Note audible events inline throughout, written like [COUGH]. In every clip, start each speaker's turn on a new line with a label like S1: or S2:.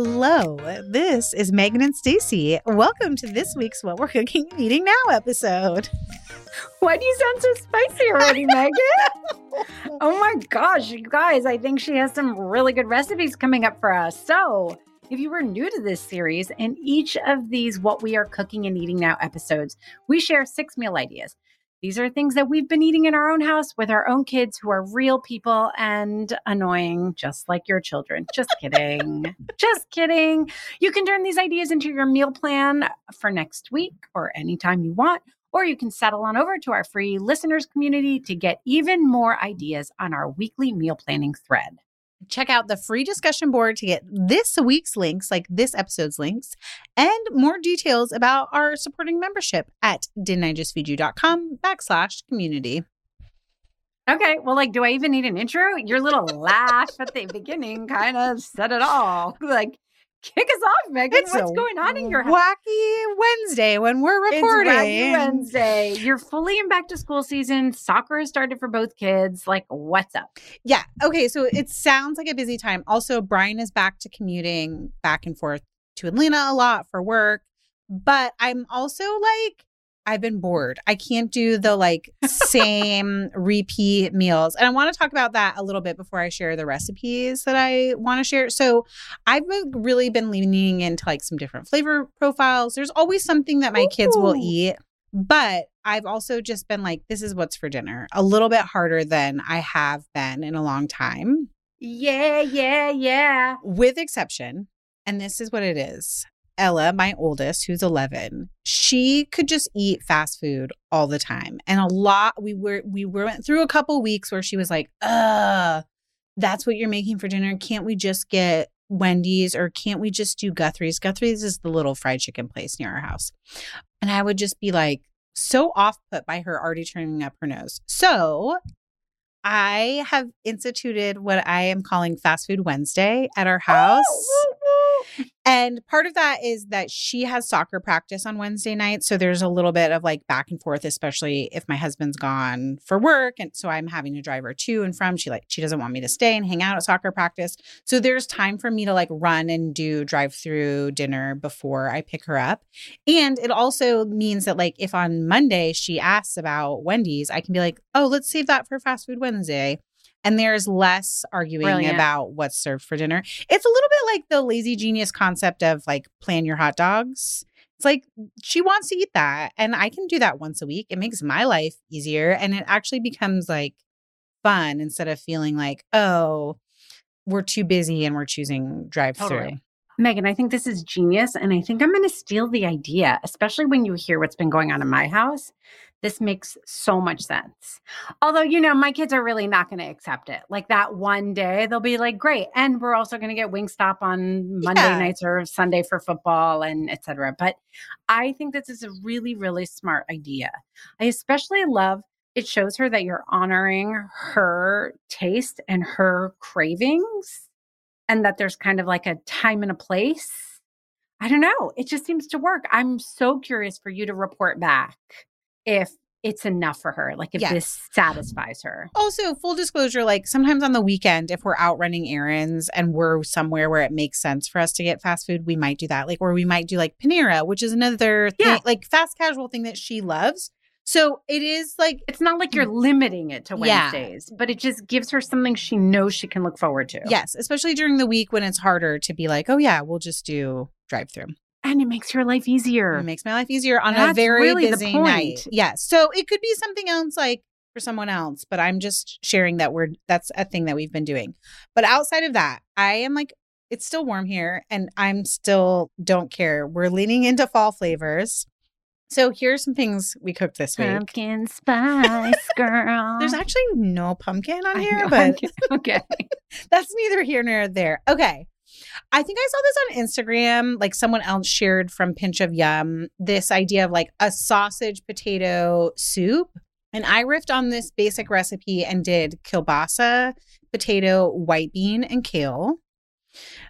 S1: Hello, this is Megan and Stacy. Welcome to this week's What We're Cooking and Eating Now episode.
S2: Why do you sound so spicy already, [LAUGHS] Megan? oh my gosh, you guys, I think she has some really good recipes coming up for us. So, if you were new to this series, in each of these What We Are Cooking and Eating Now episodes, we share six meal ideas. These are things that we've been eating in our own house with our own kids who are real people and annoying, just like your children. Just kidding. [LAUGHS] just kidding. You can turn these ideas into your meal plan for next week or anytime you want. Or you can settle on over to our free listeners community to get even more ideas on our weekly meal planning thread.
S1: Check out the free discussion board to get this week's links, like this episode's links, and more details about our supporting membership at didn't backslash community.
S2: Okay, well, like, do I even need an intro? Your little laugh at the beginning kind of said it all. [LAUGHS] Like, kick us off, Megan.
S1: It's
S2: What's going on in your house?
S1: Wacky Wednesday when we're recording.
S2: It's Wacky Wednesday. You're fully in back to school season. Soccer has started for both kids. Like, what's up?
S1: Yeah. Okay. So it sounds like a busy time. Also, Brian is back to commuting back and forth to Atlanta a lot for work. But I'm also like, I've been bored. I can't do the like same [LAUGHS] repeat meals. And I want to talk about that a little bit before I share the recipes that I want to share. So I've really been leaning into like some different flavor profiles. There's always something that my Ooh. kids will eat. But I've also just been like, this is what's for dinner, a little bit harder than I have been in a long time.
S2: Yeah, yeah, yeah.
S1: With exception, and this is what it is Ella, my oldest, who's 11, she could just eat fast food all the time. And a lot we were we went through a couple weeks where she was like, "Uh, that's what you're making for dinner. Can't we just get Wendy's or can't we just do Guthrie's? Guthrie's is the little fried chicken place near our house." And I would just be like so off put by her already turning up her nose. So, I have instituted what I am calling Fast Food Wednesday at our house. And part of that is that she has soccer practice on Wednesday night. So there's a little bit of like back and forth, especially if my husband's gone for work. And so I'm having to drive her to and from. She like, she doesn't want me to stay and hang out at soccer practice. So there's time for me to like run and do drive through dinner before I pick her up. And it also means that like if on Monday she asks about Wendy's, I can be like, oh, let's save that for fast food Wednesday and there's less arguing Brilliant. about what's served for dinner. It's a little bit like the lazy genius concept of like plan your hot dogs. It's like she wants to eat that and I can do that once a week. It makes my life easier and it actually becomes like fun instead of feeling like, "Oh, we're too busy and we're choosing drive through." Totally.
S2: Megan, I think this is genius. And I think I'm going to steal the idea, especially when you hear what's been going on in my house. This makes so much sense. Although, you know, my kids are really not going to accept it. Like that one day, they'll be like, great. And we're also going to get Wingstop on Monday yeah. nights or Sunday for football and etc. But I think this is a really, really smart idea. I especially love it shows her that you're honoring her taste and her cravings and that there's kind of like a time and a place. I don't know. It just seems to work. I'm so curious for you to report back if it's enough for her, like if yes. this satisfies her.
S1: Also, full disclosure, like sometimes on the weekend, if we're out running errands and we're somewhere where it makes sense for us to get fast food, we might do that. Like, or we might do like Panera, which is another yeah. Thing, like fast casual thing that she loves. So it is like
S2: it's not like you're mm. limiting it to Wednesdays, yeah. but it just gives her something she knows she can look forward to.
S1: Yes, especially during the week when it's harder to be like, oh yeah, we'll just do drive through
S2: and it makes your life easier.
S1: It makes my life easier on That's a very really busy night. Yes. So it could be something else like for someone else, but I'm just sharing that we're that's a thing that we've been doing. But outside of that, I am like it's still warm here and I'm still don't care. We're leaning into fall flavors. So here's some things we cooked this
S2: week. Pumpkin spice [LAUGHS] girl.
S1: There's actually no pumpkin on here, but [LAUGHS]
S2: okay. [LAUGHS]
S1: that's neither here nor there. Okay. I think I saw this on Instagram. Like someone else shared from Pinch of Yum this idea of like a sausage potato soup. And I riffed on this basic recipe and did kielbasa, potato, white bean, and kale.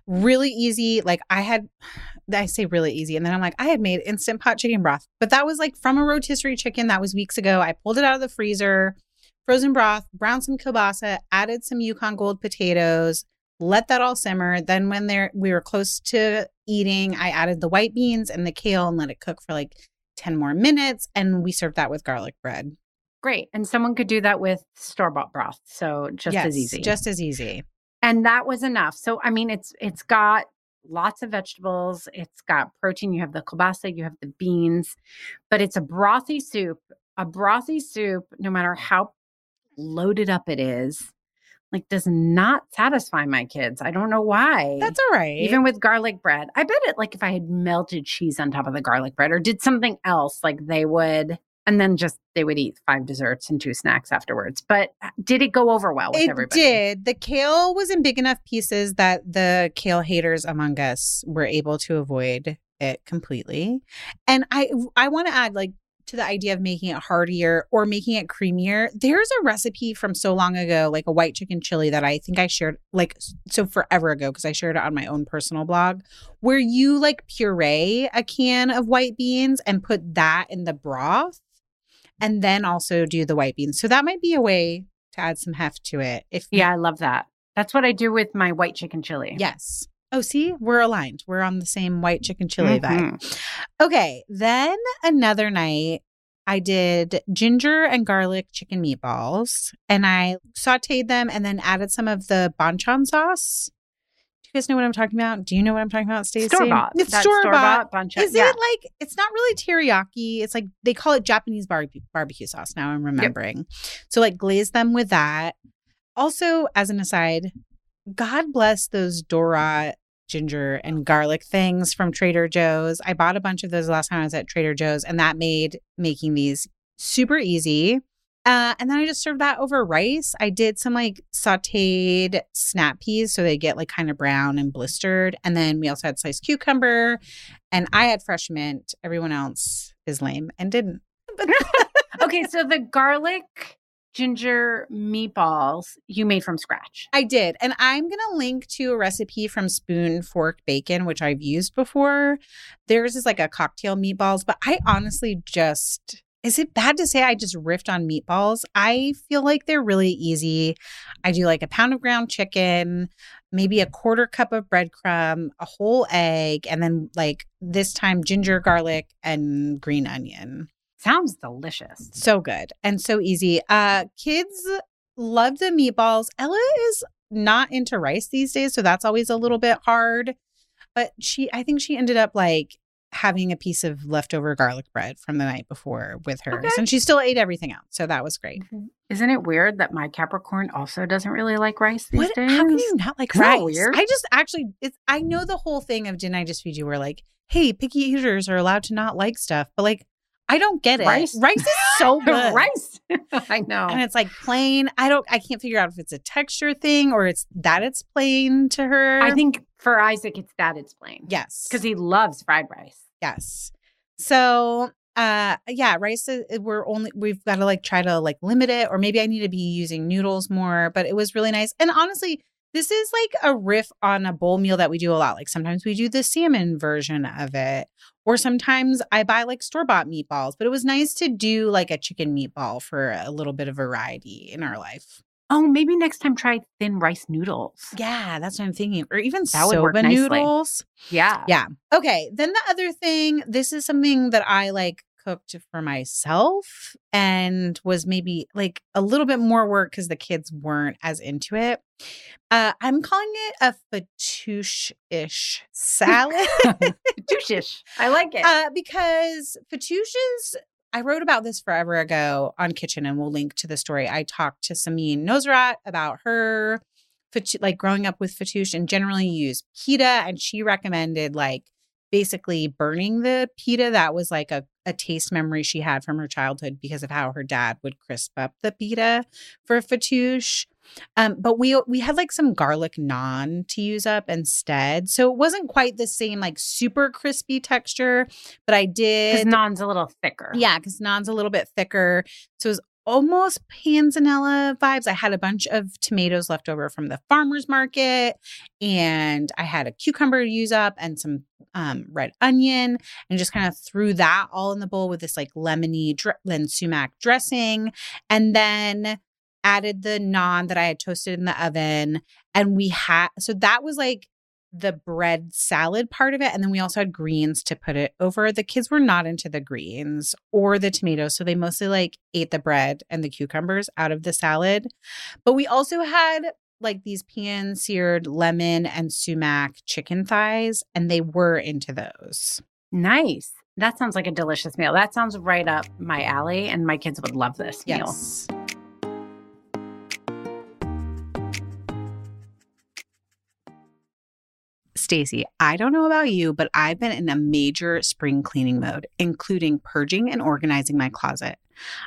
S1: Really easy. Like I had, I say really easy. And then I'm like, I had made instant pot chicken broth, but that was like from a rotisserie chicken. That was weeks ago. I pulled it out of the freezer, frozen broth, browned some kielbasa, added some Yukon Gold potatoes, let that all simmer. Then when they're we were close to eating, I added the white beans and the kale and let it cook for like 10 more minutes and we served that with garlic bread.
S2: Great. And someone could do that with store bought broth. So just
S1: yes,
S2: as easy.
S1: Just as easy.
S2: and that was enough. So I mean it's it's got lots of vegetables, it's got protein, you have the kielbasa, you have the beans, but it's a brothy soup. A brothy soup, no matter how loaded up it is, like does not satisfy my kids. I don't know why.
S1: That's all right.
S2: even with garlic bread. I bet it like if I had melted cheese on top of the garlic bread or did something else, like they would and then just they would eat five desserts and two snacks afterwards. But uh, did it go over well with
S1: it
S2: everybody?
S1: It did. The kale was in big enough pieces that the kale haters among us were able to avoid it completely. And I I want to add like to the idea of making it heartier or making it creamier. There's a recipe from so long ago, like a white chicken chili that I think I shared like so forever ago because I shared it on my own personal blog, where you like puree a can of white beans and put that in the broth and then also do the white beans. So that might be a way to add some heft to it. If
S2: Yeah, I love that. That's what I do with my white chicken chili.
S1: Yes. Oh, see, we're aligned. We're on the same white chicken chili vibe.
S2: Mhm.
S1: Okay. Then another night, I did ginger and garlic chicken meatballs and I sauteed them and then added some of the banchan sauce. Do you guys know what I'm talking about? Do you know what I'm talking about, Stacey?
S2: Store bought.
S1: It's store bought. Is
S2: yeah.
S1: it like it's not really teriyaki? It's like they call it Japanese barbecue barbecue sauce. Now I'm remembering. So like glaze them with that. Also, as an aside, God bless those Dorot ginger and garlic things from Trader Joe's. I bought a bunch of those last time I was at Trader Joe's, and that made making these super easy. Uh, and then I just served that over rice. I did some like sauteed snap peas so they get like kind of brown and blistered. And then we also had sliced cucumber, and I had fresh mint. Everyone else is lame and didn't. [LAUGHS]
S2: okay, so the garlic ginger meatballs you made from scratch.
S1: I did. And I'm going to link to a recipe from Spoon Fork Bacon, which I've used before. Theirs is like a cocktail meatballs, but I honestly just. Is it bad to say I just riffed on meatballs? I feel like they're really easy. I do like a pound of ground chicken, maybe a quarter cup of breadcrumb, a whole egg, and then like this time ginger, garlic, and green onion.
S2: Sounds delicious.
S1: So good and so easy. Uh kids love the meatballs. Ella is not into rice these days, so that's always a little bit hard. But she I think she ended up like having a piece of leftover garlic bread from the night before with hers.
S2: Okay.
S1: And she still ate everything else. So that was great. Mm-hmm.
S2: Isn't it weird that my Capricorn also doesn't really like rice these
S1: What
S2: days?
S1: how can you not like
S2: Isn't
S1: rice?
S2: weird?
S1: I just actually it's I know the whole thing of didn't I just feed you where like, hey, picky eaters are allowed to not like stuff, but like I don't get it.
S2: Rice?
S1: rice is so [LAUGHS] good.
S2: rice. [LAUGHS] I know.
S1: and it's like plain. I don't. I can't figure out if it's a texture thing or it's that it's plain to her.
S2: I think for Isaac, it's that it's plain.
S1: yes,
S2: Because he loves fried rice.
S1: yes. So, uh, yeah, rice. Is, we're only we've got to like try to like limit it, or maybe I need to be using noodles more. But it was really nice, and honestly. This is like a riff on a bowl meal that we do a lot. Like sometimes we do the salmon version of it, or sometimes I buy like store bought meatballs. But it was nice to do like a chicken meatball for a little bit of variety in our life.
S2: Oh, maybe next time try thin rice noodles.
S1: Yeah, that's what I'm thinking. Or even
S2: That would work
S1: soba
S2: nicely.
S1: noodles.
S2: Yeah.
S1: Yeah. Okay. Then the other thing, this is something that I like cooked for myself and was maybe like a little bit more work because the kids weren't as into it. Uh, I'm calling it a fatouche ish [LAUGHS] salad.
S2: Douchish. I like it.
S1: Uh, because fatouches, I wrote about this forever ago on Kitchn, and we'll link to the story. I talked to Samin Nosrat about her, like growing up with fatouche, and generally use pita, and she recommended like basically burning the pita. That was like a, a taste memory she had from her childhood because of how her dad would crisp up the pita for fatouche. Um, but we we had like some garlic naan to use up instead. So it wasn't quite the same like super crispy texture, but I did Because
S2: naan's a little thicker.
S1: yeah, because naan's a little bit thicker. So it was almost panzanella vibes. I had a bunch of tomatoes left over from the farmer's market, and I had a cucumber to use up and some um, red onion, and just kind of threw that all in the bowl with this like lemony dr- and sumac dressing. And then added the naan that I had toasted in the oven. And we had, so that was like the bread salad part of it. And then we also had greens to put it over. The kids were not into the greens or the tomatoes. So they mostly like ate the bread and the cucumbers out of the salad. But we also had like these pan seared lemon and sumac chicken thighs, and they were into those.
S3: Nice. That sounds like a delicious meal. That sounds right up my alley, and my kids would love this
S1: Yes.
S3: meal.
S1: Stacey, I don't know about you, but I've been in a major spring cleaning mode, including purging and organizing my closet.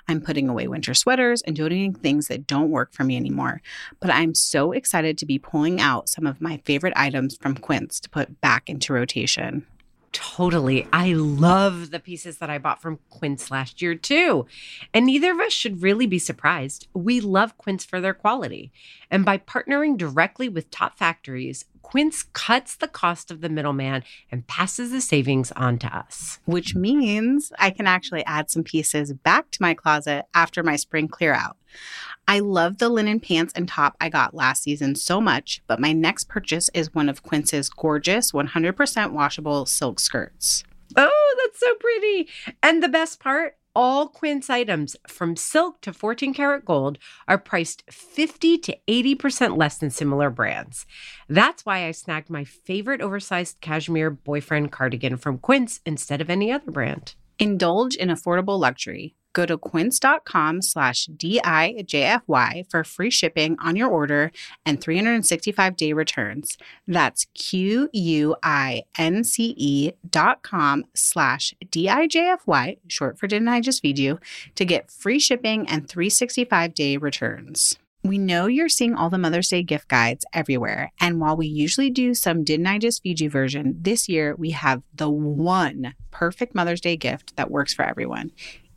S1: I'm putting away winter sweaters and donating things that don't work for me anymore. But I'm so excited to be pulling out some of my favorite items from Quince to put back into rotation.
S2: Totally. I love the pieces that I bought from Quince last year, too. And neither of us should really be surprised. We love Quince for their quality. And by partnering directly with top factories, Quince cuts the cost of the middleman and passes the savings on to us.
S1: which means I can actually add some pieces back to my closet after my spring clear out. I love the linen pants and top I got last season so much, but my next purchase is one of Quince's gorgeous 100% washable silk skirts.
S2: Oh, that's so pretty. And the best part all Quince items from silk to 14 karat gold are priced 50 to 80% less than similar brands. That's why I snagged my favorite oversized cashmere boyfriend cardigan from Quince instead of any other brand.
S1: Indulge in affordable luxury. Go to quince.com slash DIJFY for free shipping on your order and 365 day returns. That's Q U I N C E dot com slash DIJFY, short for Didn't I Just Feed You, to get free shipping and 365 day returns. We know you're seeing all the Mother's Day gift guides everywhere. And while we usually do some Didn't I Just Feed You version, this year we have the one perfect Mother's Day gift that works for everyone,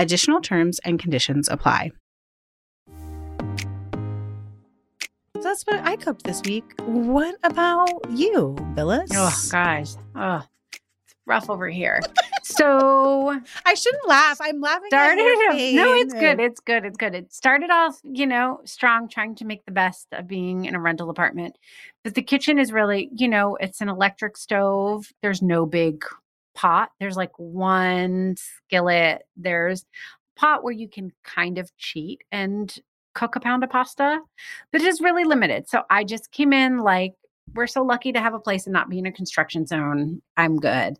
S1: Additional terms and conditions apply. So that's what I cooked this week. What about you, Billis?
S3: Oh, guys. Oh, it's rough over here. [LAUGHS] so
S1: I shouldn't laugh. I'm laughing. at
S3: started
S1: your
S3: no it's good it's good it's good it started off you know strong trying to make the best of being in a rental apartment but the kitchen is really you know it's an electric stove there's no big
S2: pot. There's like one skillet. There's pot where you can kind of cheat and cook a pound of pasta, but it's really limited. So I just came in like, we're so lucky to have a place and not be in a construction zone. I'm good.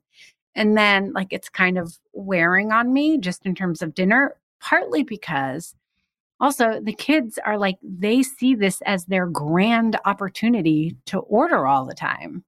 S2: And then, like, it's kind of wearing on me just in terms of dinner, partly because also the kids are like, they see this as their grand opportunity to order all the time.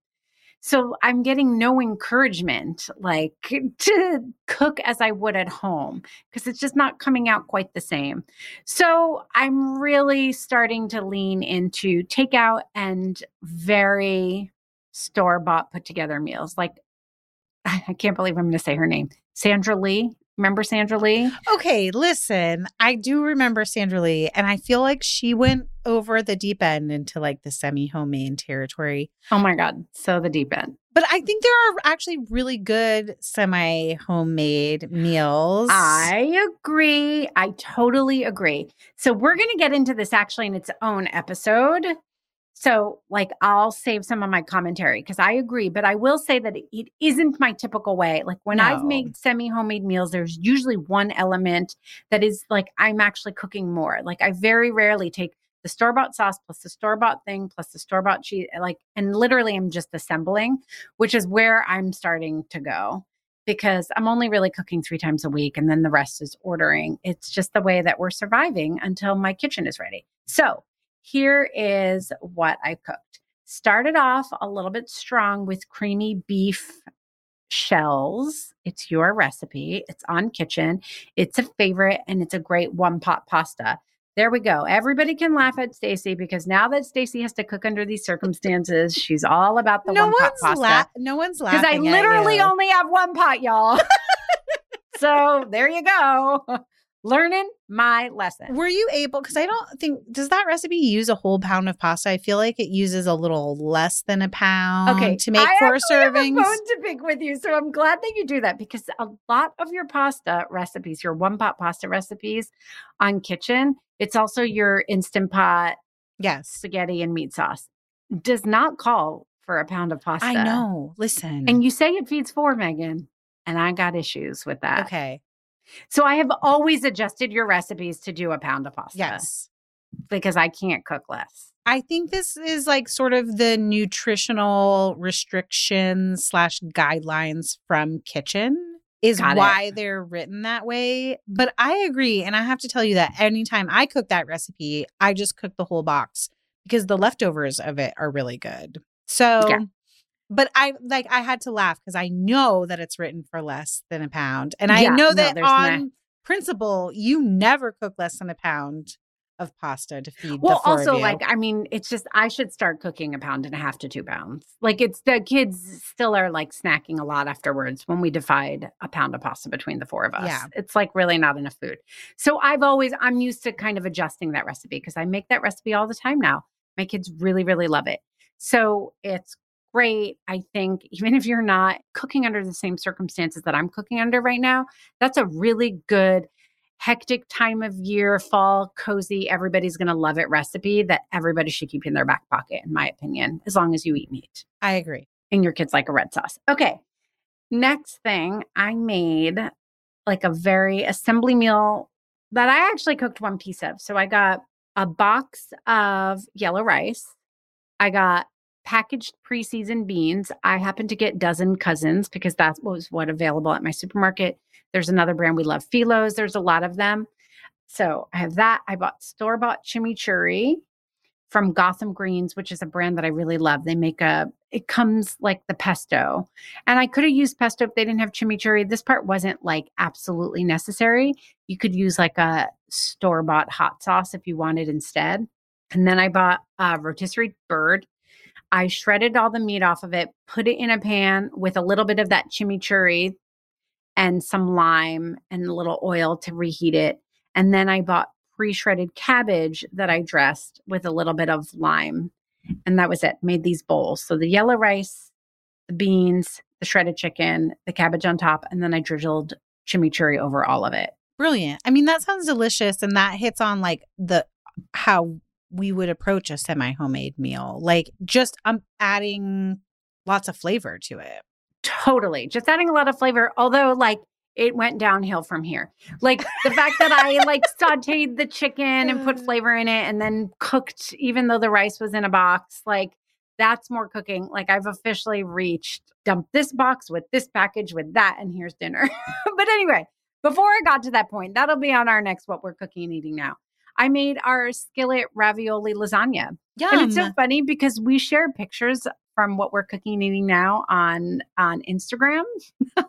S2: So I'm getting no encouragement like to cook as I would at home because it's just not coming out quite the same. So I'm really starting to lean into takeout and very store bought put together meals. Like [LAUGHS] I can't believe I'm going to say her name. Sandra Lee. Remember Sandra Lee?
S1: Okay, listen, I do remember Sandra Lee, and I feel like she went over the deep end into like the semi homemade territory.
S2: Oh my God. So the deep end.
S1: But I think there are actually really good semi homemade meals.
S2: I agree. I totally agree. So we're going to get into this actually in its own episode. So, like, I'll save some of my commentary because I agree, but I will say that it isn't my typical way. Like, when I've made semi homemade meals, there's usually one element that is like I'm actually cooking more. Like, I very rarely take the store bought sauce plus the store bought thing plus the store bought cheese, like, and literally I'm just assembling, which is where I'm starting to go because I'm only really cooking three times a week and then the rest is ordering. It's just the way that we're surviving until my kitchen is ready. So, here is what I cooked. Started off a little bit strong with creamy beef shells. It's your recipe. It's on Kitchn. It's a favorite and it's a great one pot pasta. There we go. Everybody can laugh at Stacy because now that Stacy has to cook under these circumstances, she's all about the
S1: no
S2: one pot pasta.
S1: la- no one's laughing.
S2: Because.
S1: I
S2: literally only have one pot, y'all. [LAUGHS] so there you go. Learning my lesson.
S1: Were you able? Because I don't think does that recipe use a whole pound of pasta? I feel like it uses a little less than a pound.
S2: Okay,
S1: to make
S2: I
S1: four
S2: actually have a
S1: servings.
S2: bone to pick with you, so I'm glad that you do that because a lot of your pasta recipes, your one pot pasta recipes on Kitchn, it's also your instant pot
S1: Yes,
S2: spaghetti and meat sauce, does not call for a pound of pasta.
S1: I know. Listen,
S2: and you say it feeds four, Megan, and I got issues with that.
S1: okay?
S2: So I have always adjusted your recipes to do a pound of pasta.
S1: Yes,
S2: because I can't cook less.
S1: I think this is like sort of the nutritional restrictions slash guidelines from Kitchn is
S2: Got it.
S1: why they're written that way. But I agree. And I have to tell you that anytime I cook that recipe, I just cook the whole box because the leftovers of it are really good. So,
S2: Yeah.
S1: But I like, I had to laugh because I know that it's written for less than a pound. And I
S2: Yeah,
S1: know that
S2: there's
S1: on
S2: not.
S1: principle, you never cook less than a pound of pasta to feed
S2: Well, also, like, I mean, it's just, I should start cooking a pound and a half to two pounds. Like, it's the kids still are like snacking a lot afterwards when we divide a pound of pasta between the four of us.
S1: Yeah.
S2: It's like really not enough food. So I've always, I'm used to kind of adjusting that recipe because I make that recipe all the time now. My kids really, really love it. So it's great. I think even if you're not cooking under the same circumstances that I'm cooking under right now, that's a really good hectic time of year, fall, cozy, everybody's going to love it recipe that everybody should keep in their back pocket, in my opinion, as long as you eat meat
S1: I agree.
S2: and your kids like a red sauce. Okay. Next thing, I made like a very assembly meal that I actually cooked one piece of. So I got a box of yellow rice. I got packaged pre-seasoned beans. I happen to get dozen cousins because that was what available at my supermarket. There's another brand we love, Fillo's. There's a lot of them. So I have that. I bought store-bought chimichurri from Gotham Greens, which is a brand that I really love. They make a it comes like the pesto. And I could have used pesto if they didn't have chimichurri. This part wasn't like absolutely necessary. You could use like a store-bought hot sauce if you wanted instead. And then I bought a rotisserie bird. I shredded all the meat off of it, put it in a pan with a little bit of that chimichurri and some lime and a little oil to reheat it. And then I bought pre shredded cabbage that I dressed with a little bit of lime. And that was it. Made these bowls. So the yellow rice, the beans, the shredded chicken, the cabbage on top, and then I drizzled chimichurri over all of it.
S1: Brilliant. I mean, that sounds delicious. And that hits on like the how we would approach a semi homemade meal. Like just um adding lots of flavor to it.
S2: Totally. Just adding a lot of flavor. Although, like, it went downhill from here. Like the fact that I like sauteed the chicken and put [LAUGHS] flavor in it and then cooked, even though the rice was in a box, like that's more cooking. Like I've officially reached dump this box with this package with that, and here's dinner. [LAUGHS] but anyway, before I got to that point, that'll be on our next What We're Cooking and Eating Now. I made our skillet ravioli lasagna.
S1: Yeah,
S2: And it's so funny because we share pictures from what we're cooking and eating now on on Instagram. [LAUGHS] and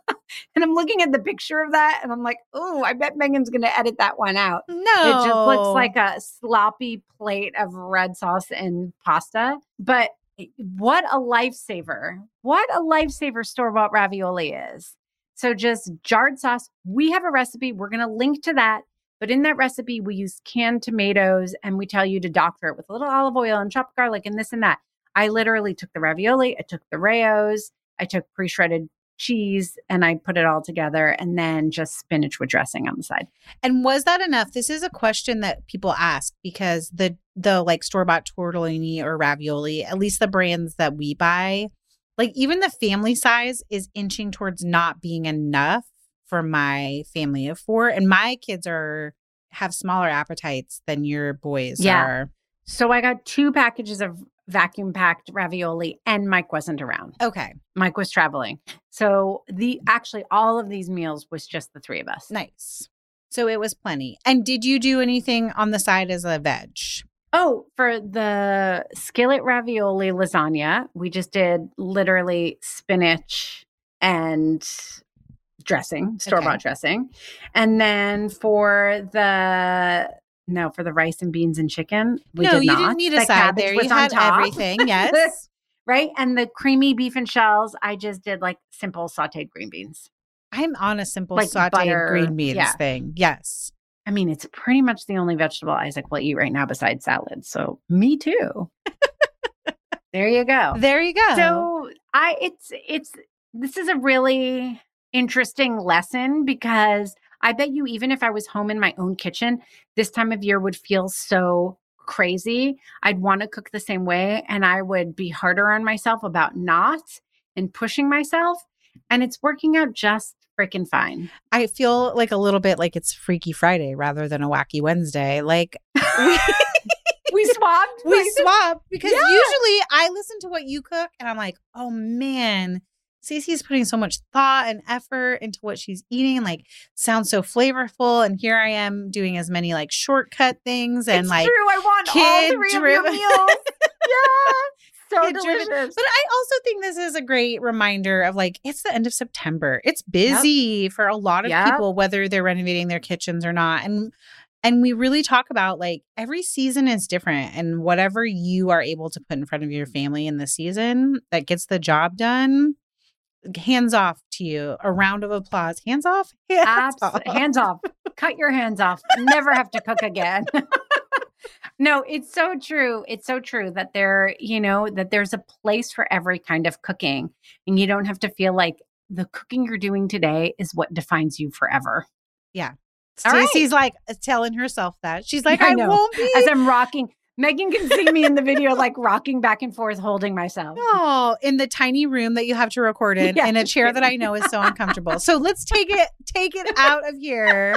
S2: I'm looking at the picture of that and I'm like, oh, I bet Megan's gonna edit that one out.
S1: no.
S2: It just looks like a sloppy plate of red sauce and pasta. But eh, what a lifesaver. What a lifesaver store-bought ravioli is. So just jarred sauce. We have a recipe. We're gonna link to that. But in that recipe, we use canned tomatoes and we tell you to doctor it with a little olive oil and chopped garlic and this and that. I literally took the ravioli, I took the Rao's, I took pre shredded cheese, and I put it all together and then just spinach with dressing on the side.
S1: And was that enough? This is a question that people ask because the the like store bought tortellini or ravioli, at least the brands that we buy, like even the family size is inching towards not being enough for my family of four, and my kids are have smaller appetites than your boys
S2: Yeah.
S1: are.
S2: So I got two packages of vacuum packed ravioli, and Mike wasn't around.
S1: Okay,
S2: Mike was traveling. So the actually all of these meals was just the three of us.
S1: nice. So it was plenty. And did you do anything on the side as a veg?
S2: Oh, for the skillet ravioli lasagna, we just did literally spinach and dressing, store bought dressing. And then for the no, for the rice and beans and chicken, we
S1: no,
S2: did
S1: you
S2: not.
S1: didn't need
S2: The
S1: a side there. You had
S2: top.
S1: everything. [LAUGHS] Yes.
S2: right? And the creamy beef and shells, I just did like simple sauteed green beans.
S1: I'm on a simple
S2: Like
S1: sauteed
S2: butter,
S1: green beans
S2: yeah.
S1: thing. Yes.
S2: I mean, it's pretty much the only vegetable Isaac will eat right now besides salad. So me too. [LAUGHS] there you go.
S1: There you go.
S2: So I it's it's this is a really interesting lesson because I bet you even if I was home in my own kitchen, this time of year would feel so crazy. I'd want to cook the same way and I would be harder on myself about not and pushing myself. And it's working out just freaking fine.
S1: I feel like a little bit like it's Freaky Friday rather than a Wacky Wednesday. Like we, [LAUGHS]
S2: We [LAUGHS] swapped.
S1: we swap because
S2: Yeah.
S1: usually I listen to what you cook and I'm like, oh man, Cece's putting so much thought and effort into what she's eating. Like, sounds so flavorful. And here I am doing as many like shortcut things and
S2: it's
S1: like
S2: true. I want all three of your meals. yeah. [LAUGHS] So delicious.
S1: But I also think this is a great reminder of like it's the end of September. It's busy for a lot of
S2: Yep.
S1: people, whether they're renovating their kitchens or not. And and we really talk about like every season is different and whatever you are able to put in front of your family in the season that gets the job done. Hands off to you. A round of applause. Hands off. [LAUGHS] Hands
S2: Abs-
S1: off.
S2: hands off. Cut your hands off. Never have to cook again. [LAUGHS] no, it's so true. It's so true that there, you know, that there's a place for every kind of cooking. And you don't have to feel like the cooking you're doing today is what defines you forever. All right.
S1: Stacey's like telling herself that. She's like, [LAUGHS]
S2: I
S1: I, won't be.
S2: As I'm rocking, Megan can see me in the video, like rocking back and forth, holding myself.
S1: Oh, in the tiny room that you have to record in,
S2: Yeah.
S1: in a chair that I know is so uncomfortable. So let's take it, take it out of here.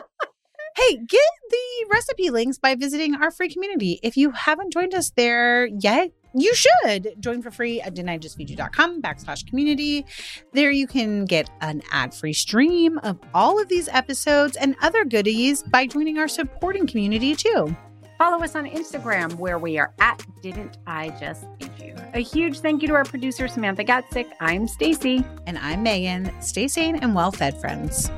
S1: Hey, get the recipe links by visiting our free community. If you haven't joined us there yet, you should join for free at didn'tijustfeedyou.com backslash community. There you can get an ad-free stream of all of these episodes and other goodies by joining our supporting community too.
S2: Follow us on Instagram where we are at Didn't I Just Feed You? A huge thank you to our producer, Samantha Gatzik. I'm Stacy.
S1: And I'm Megan. Stay sane and well fed, friends.